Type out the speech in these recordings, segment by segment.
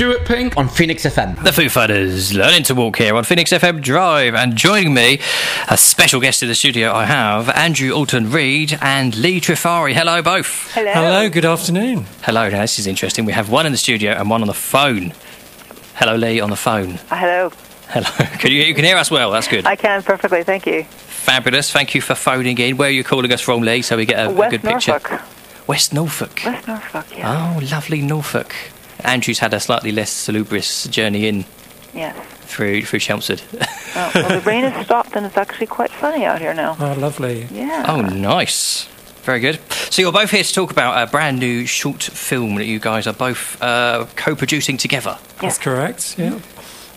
Stuart Pink on Phoenix FM. The Foo Fighters learning to walk here on Phoenix FM Drive, and joining me, a special guest in the studio, I have Andrew Alton Reid and Lee Trifari. Hello, both. Hello. Hello, good afternoon. Hello. Now this is interesting. We have one in the studio and one on the phone. Hello, Lee, on the phone. Uh, Hello. Hello. Can you, you can hear us well? That's good. I can perfectly, thank you. Fabulous. Thank you for phoning in. Where are you calling us from, Lee, so we get a, a West good Norfolk. picture? West Norfolk. West Norfolk, yeah. Oh, lovely Norfolk. Andrew's had a slightly less salubrious journey in Yes. through through Chelmsford. Oh, well, the rain has stopped and it's actually quite sunny out here now. Oh, lovely. Yeah. Oh, nice. Very good. So you're both here to talk about a brand new short film that you guys are both uh, co-producing together. That's correct, yeah.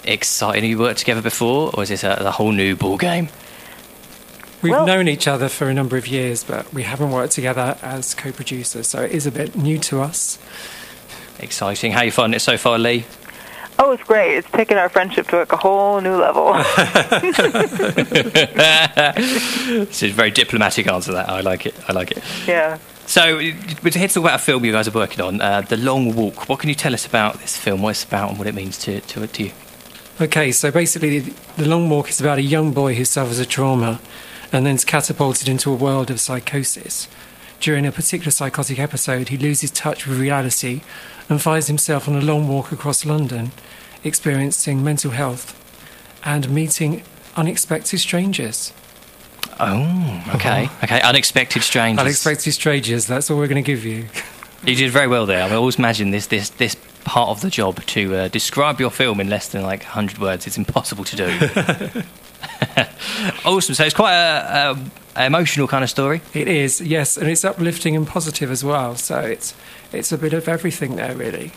Exciting. You worked together before, or is this a, a whole new ball game? We've Well- known each other for a number of years, but we haven't worked together as co producers, so it is a bit new to us. Exciting. How you finding it so far, Lee? Oh, it's great. It's taken our friendship to like a whole new level. This is a very diplomatic answer. to That I like it. I like it. yeah. So we're here to talk about a film you guys are working on, uh, The Long Walk. What can you tell us about this film? What it's about and what it means to to, to you? Okay, so basically, the the Long Walk is about a young boy who suffers a trauma and then is catapulted into a world of psychosis. During a particular psychotic episode, he loses touch with reality and finds himself on a long walk across London, experiencing mental health and meeting unexpected strangers. Oh, okay, okay. Unexpected strangers. Unexpected strangers, that's all we're going to give you. You did very well there. I always imagine this this this part of the job to uh, describe your film in less than like 100 words. It's impossible to do. awesome. So it's quite a, a emotional kind of story. It is, yes, and it's uplifting and positive as well. So it's it's a bit of everything there, really.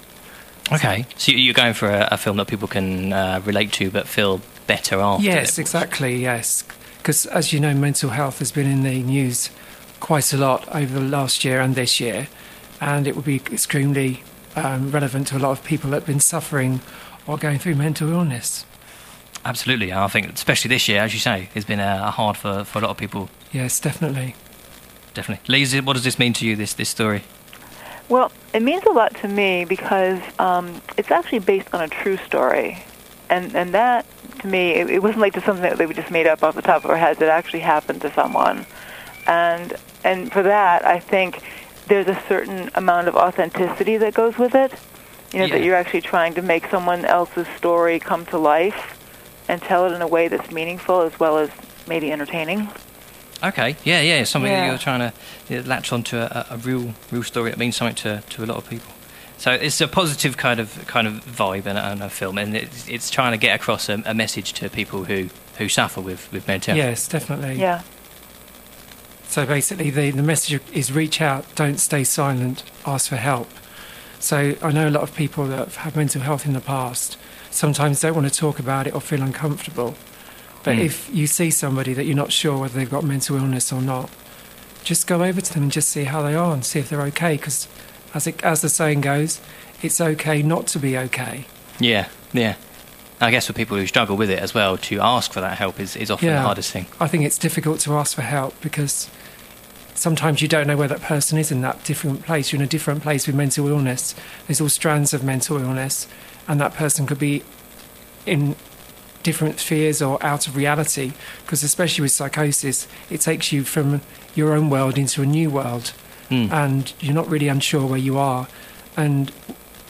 Okay. So you- you're going for a, a film that people can uh, relate to but feel better after. Yes, exactly, yes. Because as you know, mental health has been in the news quite a lot over the last year and this year, and it would be extremely um, relevant to a lot of people that have been suffering or going through mental illness. Absolutely. And I think especially this year, as you say, it's been uh, hard for, for a lot of people. Yes, definitely. Definitely. Lisa, what does this mean to you? This this story? Well, it means a lot to me because um, it's actually based on a true story, and and that to me it, it wasn't like just something that we just made up off the top of our heads. It actually happened to someone, and and for that I think there's a certain amount of authenticity that goes with it. You know Yeah. that you're actually trying to make someone else's story come to life and tell it in a way that's meaningful as well as maybe entertaining. Okay. Yeah, yeah. Something that you're trying to yeah, latch onto a, a real real story that means something to, to a lot of people. So it's a positive kind of kind of vibe and, and a film, and it's, it's trying to get across a, a message to people who, who suffer with, with mental health. Yes, definitely. Yeah. So basically, the, the message is reach out, don't stay silent, ask for help. So I know a lot of people that have had mental health in the past sometimes don't want to talk about it or feel uncomfortable. But Mm. if you see somebody that you're not sure whether they've got mental illness or not, just go over to them and just see how they are and see if they're okay. Because as, it, as the saying goes, it's okay not to be okay. Yeah, yeah. I guess for people who struggle with it as well, to ask for that help is, is often the hardest thing. I think it's difficult to ask for help because sometimes you don't know where that person is in that different place. You're in a different place with mental illness. There's all strands of mental illness, and that person could be in different spheres or out of reality. Because especially with psychosis, it takes you from your own world into a new world, Mm. and you're not really unsure where you are. And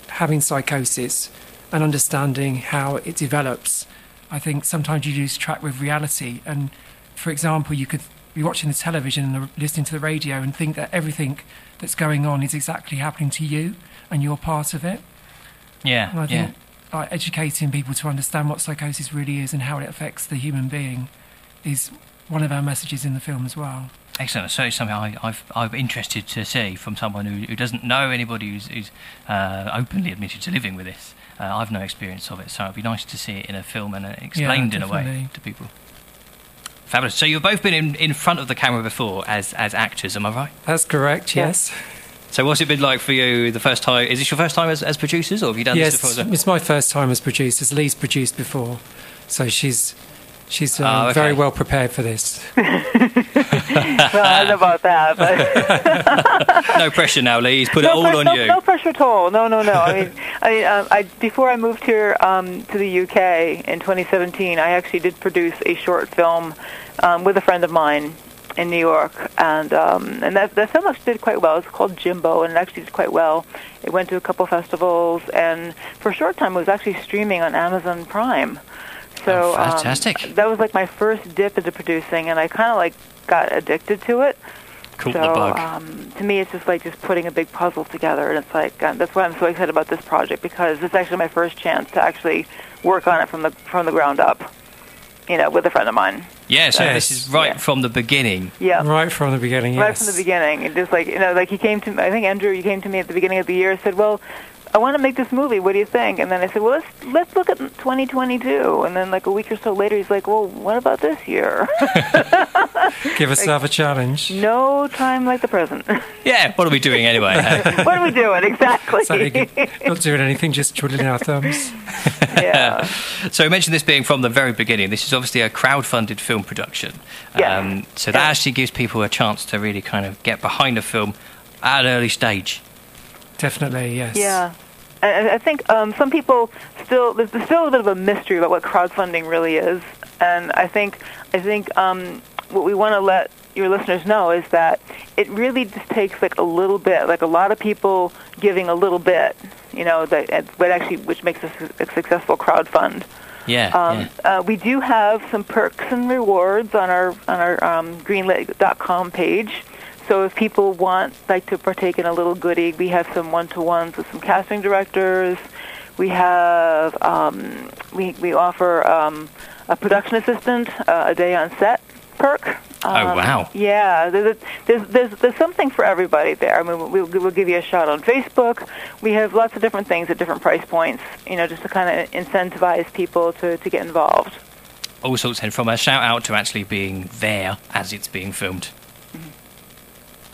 having psychosis and understanding how it develops, I think sometimes you lose track with reality. And for example, you could be watching the television and listening to the radio and think that everything that's going on is exactly happening to you and you're part of it. Yeah, And I yeah. like, educating people to understand what psychosis really is and how it affects the human being is one of our messages in the film as well. Excellent. So it's something I, I've, I'm interested to see from someone who, who doesn't know anybody who's, who's uh, openly admitted to living with this. Uh, I've no experience of it, so it'd be nice to see it in a film and uh, explained in a way to people. Fabulous. So you've both been in, in front of the camera before as, as actors, am I right? That's correct, Yeah. yes. So what's it been like for you the first time? Is this your first time as, as producers, or have you done yes, this before? as well? it's my first time as producers. Lee's produced before, so she's she's uh, Oh, okay. very well prepared for this. well, I don't know about that, but no pressure now, Lee. He's put it no, all pre- on no, you. no pressure at all. No, no, no. I mean, I mean, um, I, before I moved here um, to the UK in 2017, I actually did produce a short film um, with a friend of mine in New York, and um, and that that film actually did quite well. It's called Jimbo, and it actually did quite well. It went to a couple festivals, and for a short time, it was actually streaming on Amazon Prime. So Oh, fantastic. Um, that was like my first dip into producing, and I kind of like got addicted to it. Caught so the bug. Um, to me, it's just like just putting a big puzzle together, and it's like uh, that's why I'm so excited about this project because it's actually my first chance to actually work on it from the from the ground up. You know, with a friend of mine. yeah, so Yes. this is right Yeah. from the beginning. Yeah. Right from the beginning, yes. Right from the beginning, it just like you know, like he came to. I think Andrew, you came to me at the beginning of the year, and said, "Well, I want to make this movie. What do you think?" And then I said, "Well, let's let's look at 2022." And then like a week or so later, he's like, "Well, what about this year?" Give yourself a challenge. no time like the present. Yeah, what are we doing anyway? hey? what are we doing exactly? So not doing anything, just twiddling our thumbs. yeah. so we mentioned this being from the very beginning. This is obviously a crowd-funded film production. Um, so that Yeah. actually gives people a chance to really kind of get behind a film at an early stage. Definitely, yes. Yeah. I, I think um, some people still there's there's still a bit of a mystery about what crowdfunding really is, and I think I think um, what we want to let your listeners know is that it really just takes like a little bit, like a lot of people giving a little bit, you know, that but actually which makes a, a successful crowd fund. Yeah, Um, yeah. uh, we do have some perks and rewards on our on our um, greenlit.com page. So if people want like to partake in a little goodie, we have some one-to-ones with some casting directors. We have um, we we offer um, a production assistant, uh, a day on set perk. Oh, Um, wow. Yeah, there's, there's there's there's something for everybody there. I mean, we'll, we'll give you a shot on Facebook. We have lots of different things at different price points. You know, just to kind of incentivize people to to get involved. All sorts, and from a shout out to actually being there as it's being filmed.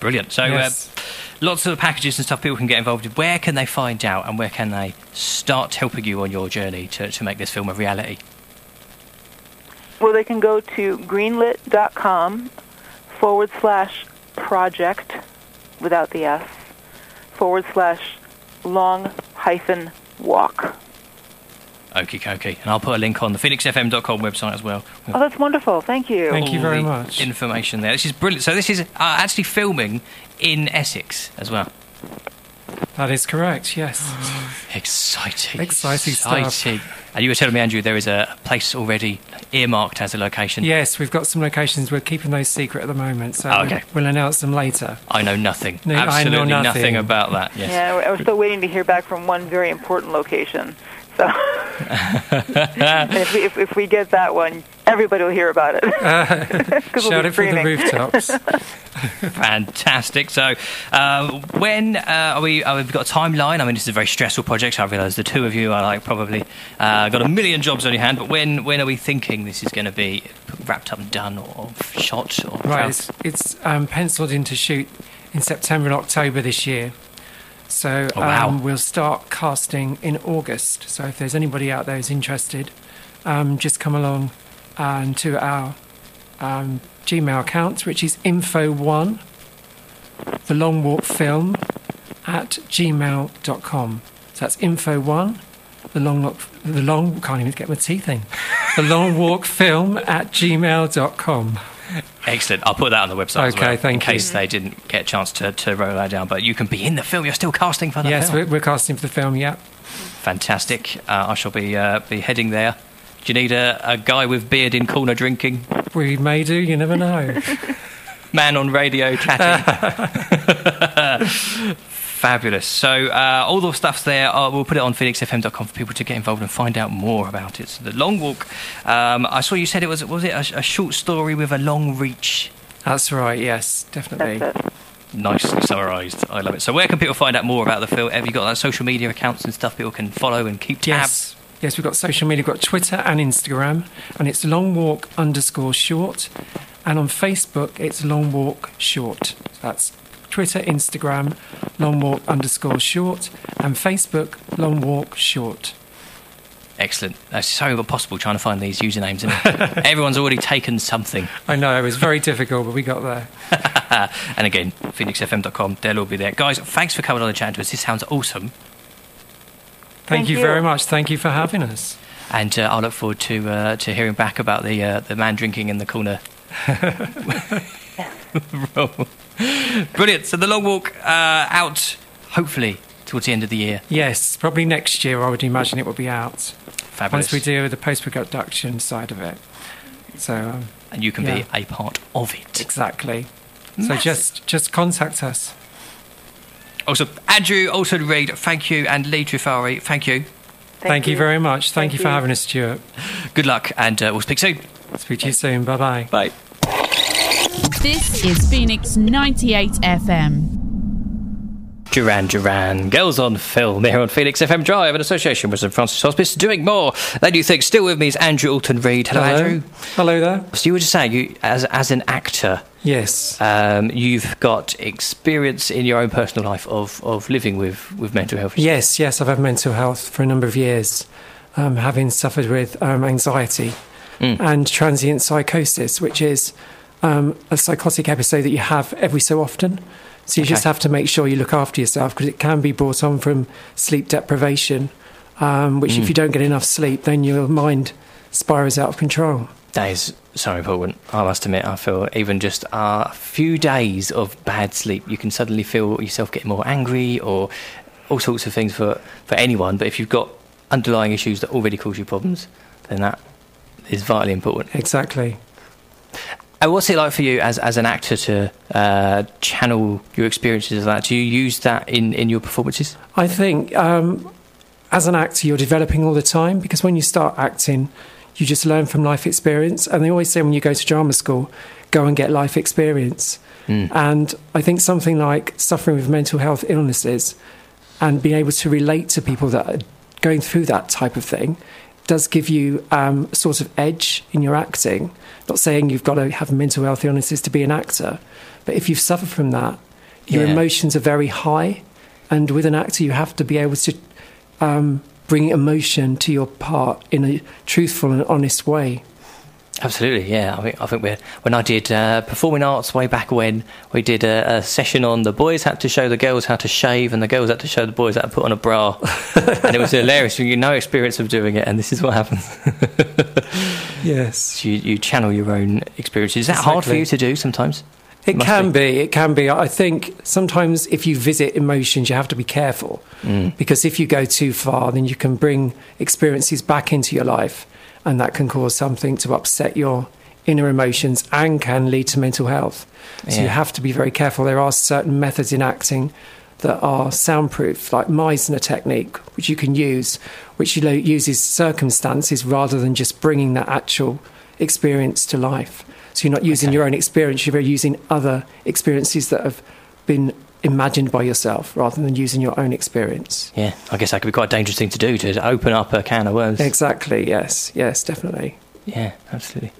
Brilliant. So, Yes. uh, lots of packages and stuff people can get involved in. Where can they find out and where can they start helping you on your journey to, to make this film a reality? Well, they can go to greenlit.com forward slash project without the S forward slash long hyphen walk. Okie dokie. And I'll put a link on the phoenixfm.com website as well. Oh, that's wonderful. Thank you. Thank you very the much. Information there. This is brilliant. So this is uh, actually filming in Essex as well. That is correct, yes. Exciting. Exciting stuff. Exciting. And you were telling me, Andrew, there is a place already earmarked as a location. Yes, we've got some locations. We're keeping those secret at the moment, so Oh, okay. we'll announce them later. I know nothing. No, I know Absolutely nothing. about that. Yes. Yeah, we're- we're still waiting to hear back from one very important location. So, and if, we, if, if we get that one, everybody will hear about it. 'Cause we'll Shout it from the rooftops. Fantastic. So, uh, when uh, are we? Uh, we've got a timeline. I mean, this is a very stressful project. So I realise the two of you are like probably uh, got a million jobs on your hand. But when when are we thinking this is going to be wrapped up and done, or shot, or Right, it's, it's um, penciled in to shoot in September and October this year. So Oh, wow. um, we'll start casting in August. So if there's anybody out there who's interested, um, just come along um, to our um, Gmail account, which is info1, the long walk film, at gmail.com. So that's info1, the long walk, the long, can't even get my teeth in, the long walk film at gmail.com. Excellent. I'll put that on the website as Okay, well, thank in case they didn't get a chance to, to roll that down. But you can be in the film. You're still casting for the Yes, film. we're, we're casting for the film, yeah. Fantastic. Uh, I shall be uh, be heading there. Do you need a, a guy with beard in corner drinking? We may do, you never know. Man on radio chatting. Fabulous. So uh, all the stuff's there. Uh, we'll put it on phoenixfm.com for people to get involved and find out more about it. So the long walk. Um, I saw you said it was was it a, a short story with a long reach. That's right, yes, definitely. Nicely summarised. I love it. So where can people find out more about the film? Have you got like, social media accounts and stuff people can follow and keep tabs? Yes. Yes, we've got social media, we've got Twitter and Instagram, and it's long walk underscore short. And on Facebook, it's long walk short. That's Twitter, Instagram, long walk underscore short, and Facebook, long walk short. Excellent. That's so impossible trying to find these usernames. Isn't it? Everyone's already taken something. I know, it was very difficult, but we got there. and again, phoenixfm.com, they'll all be there. Guys, thanks for coming on the chat to us. This sounds awesome. Thank, Thank you, you. very much. Thank you for having us. And uh, I look forward to uh, to hearing back about the uh, the man drinking in the corner. Brilliant. So the long walk uh, out, hopefully towards the end of the year. Yes, probably next year. I would imagine it will be out Fabulous. once we deal with the post-production side of it. So um, and you can Yeah. be a part of it. exactly. So just just contact us. Also, Andrew, Alton Reid, thank you, and Lee Trifari, thank you. Thank, you. very much. Thank, Thank you for you. having us, Stuart. Good luck, and uh, we'll speak soon. Speak to you soon. Bye bye. Bye. This is Phoenix 98 FM. Duran Duran, Girls on Film here on Phoenix FM Drive in association with St Francis Hospice. Doing more than you think. Still with me is Andrew Alton Reid. Hello, Andrew. Hello there. So you were just saying, you as as an actor, Yes. um, you've got experience in your own personal life of, of living with, with mental health. Yes, yes, I've had mental health for a number of years, um, having suffered with um, anxiety Mm. and transient psychosis, which is um, a psychotic episode that you have every so often. So you just have to make sure you look after yourself because it can be brought on from sleep deprivation, um, which Mm. if you don't get enough sleep, then your mind spirals out of control. That is so important. I must admit, I feel even just a few days of bad sleep, you can suddenly feel yourself getting more angry or all sorts of things for, for anyone. But if you've got underlying issues that already cause you problems, then that is vitally important. Exactly. And what's it like for you as, as an actor to uh, channel your experiences of that? Do you use that in, in your performances? I think um, as an actor, you're developing all the time because when you start acting, you just learn from life experience. And they always say when you go to drama school, go and get life experience. Mm. And I think something like suffering with mental health illnesses and being able to relate to people that are going through that type of thing does give you um, a sort of edge in your acting. Not saying you've got to have mental health illnesses to be an actor, but if you've suffered from that, your Yeah. emotions are very high. And with an actor, you have to be able to um, bring emotion to your part in a truthful and honest way. Absolutely, yeah. I think I think we when I did uh, performing arts way back when we did a, a session on the boys had to show the girls how to shave and the girls had to show the boys how to put on a bra, and it was hilarious. You no experience of doing it, and this is what happens. Yes. So you, you channel your own experiences. Is that hard for you to do sometimes? It Must can be. It can be. I think sometimes if you visit emotions, you have to be careful Mm. because if you go too far, then you can bring experiences back into your life, and that can cause something to upset your inner emotions and can lead to mental health. So you have to be very careful. There are certain methods in acting that are soundproof, like Meisner technique, which you can use, which uses circumstances rather than just bringing that actual experience to life. So you're not using Okay. your own experience, you're using other experiences that have been imagined by yourself rather than using your own experience. Yeah, I guess that could be quite a dangerous thing to do to open up a can of worms. Exactly, yes, yes, definitely. Yeah, absolutely.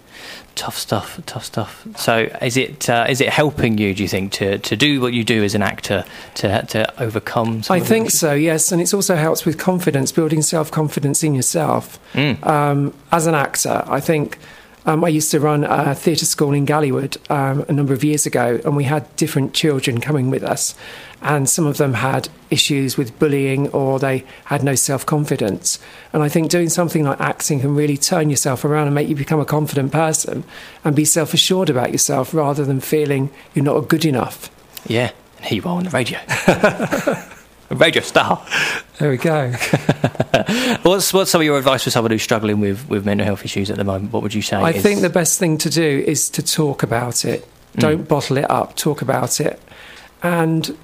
Tough stuff. Tough stuff. So, is it uh, is it helping you? Do you think to, to do what you do as an actor to to overcome? Some I think issues? so, yes, and it also helps with confidence, building self confidence in yourself. Mm. Um, as an actor, I think um, I used to run a theatre school in Gallywood um, a number of years ago, and we had different children coming with us, and some of them had issues with bullying or they had no self confidence. And I think doing something like acting can really turn yourself around and make you become a confident person and be self assured about yourself rather than feeling you're not good enough. Yeah, and here you are on the radio, radio star. There we go. What's what's some of your advice for someone who's struggling with, with mental health issues at the moment? What would you say? I is- think the best thing to do is to talk about it. Mm. Don't bottle it up. Talk about it, and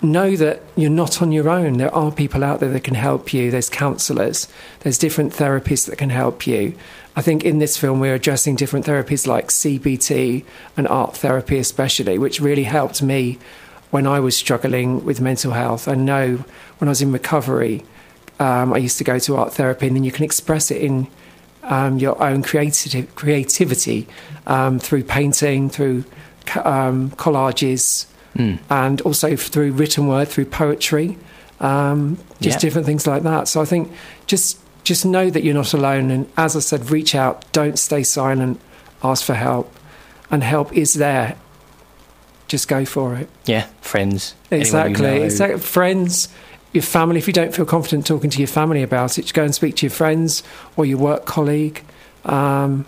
know that you're not on your own. There are people out there that can help you. There's counsellors. There's different therapists that can help you. I think in this film we're addressing different therapies like CBT and art therapy, especially, which really helped me when I was struggling with mental health. I know when I was in recovery, um, I used to go to art therapy, and then you can express it in um, your own creative, creativity um, through painting, through um, collages, Mm. and also through written word, through poetry, um, just different things like that. So I think just just know that you're not alone, and as I said, reach out, don't stay silent, ask for help, and help is there. Just go for it. yeah, friends. anyone you Exactly. know. Exactly. Friends, your family, if you don't feel confident talking to your family about it, go and speak to your friends or your work colleague, um,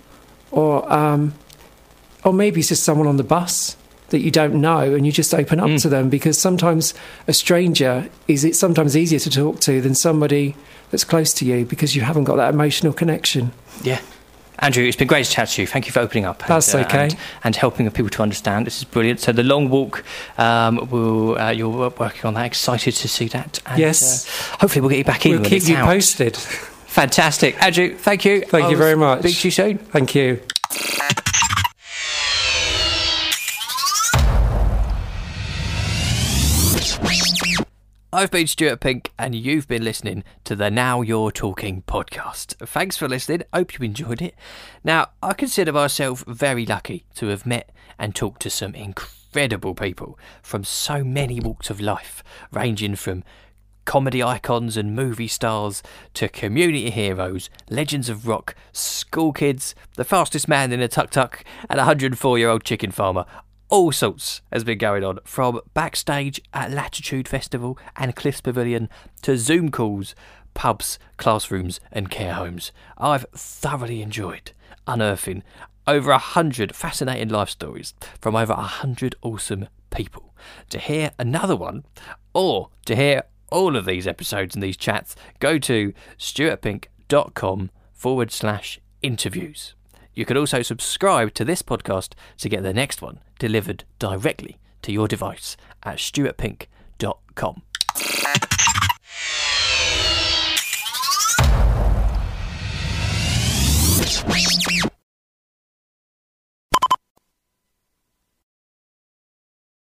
or um, or maybe it's just someone on the bus that you don't know, and you just open up Mm. to them because sometimes a stranger is it's sometimes easier to talk to than somebody that's close to you because you haven't got that emotional connection. Yeah. Andrew, it's been great to chat to you. Thank you for opening up. That's and, uh, okay. And, and helping people to understand. This is brilliant. So the long walk, um, will uh, you're working on that. Excited to see that. And, Yes. Uh, hopefully we'll get you back in. We'll keep you out. posted. Fantastic, Andrew. Thank you. Thank you I'll very much. Speak to you soon. Thank you. I've been Stuart Pink, and you've been listening to the Now You're Talking podcast. Thanks for listening. Hope you enjoyed it. Now, I consider myself very lucky to have met and talked to some incredible people from so many walks of life, ranging from comedy icons and movie stars to community heroes, legends of rock, school kids, the fastest man in a tuk tuk, and a 104 year old chicken farmer. All sorts has been going on from backstage at Latitude Festival and Cliffs Pavilion to Zoom calls, pubs, classrooms, and care homes. I've thoroughly enjoyed unearthing over a hundred fascinating life stories from over a hundred awesome people. To hear another one, or to hear all of these episodes and these chats, go to stuartpink.com forward slash interviews. You can also subscribe to this podcast to get the next one delivered directly to your device at stuartpink.com.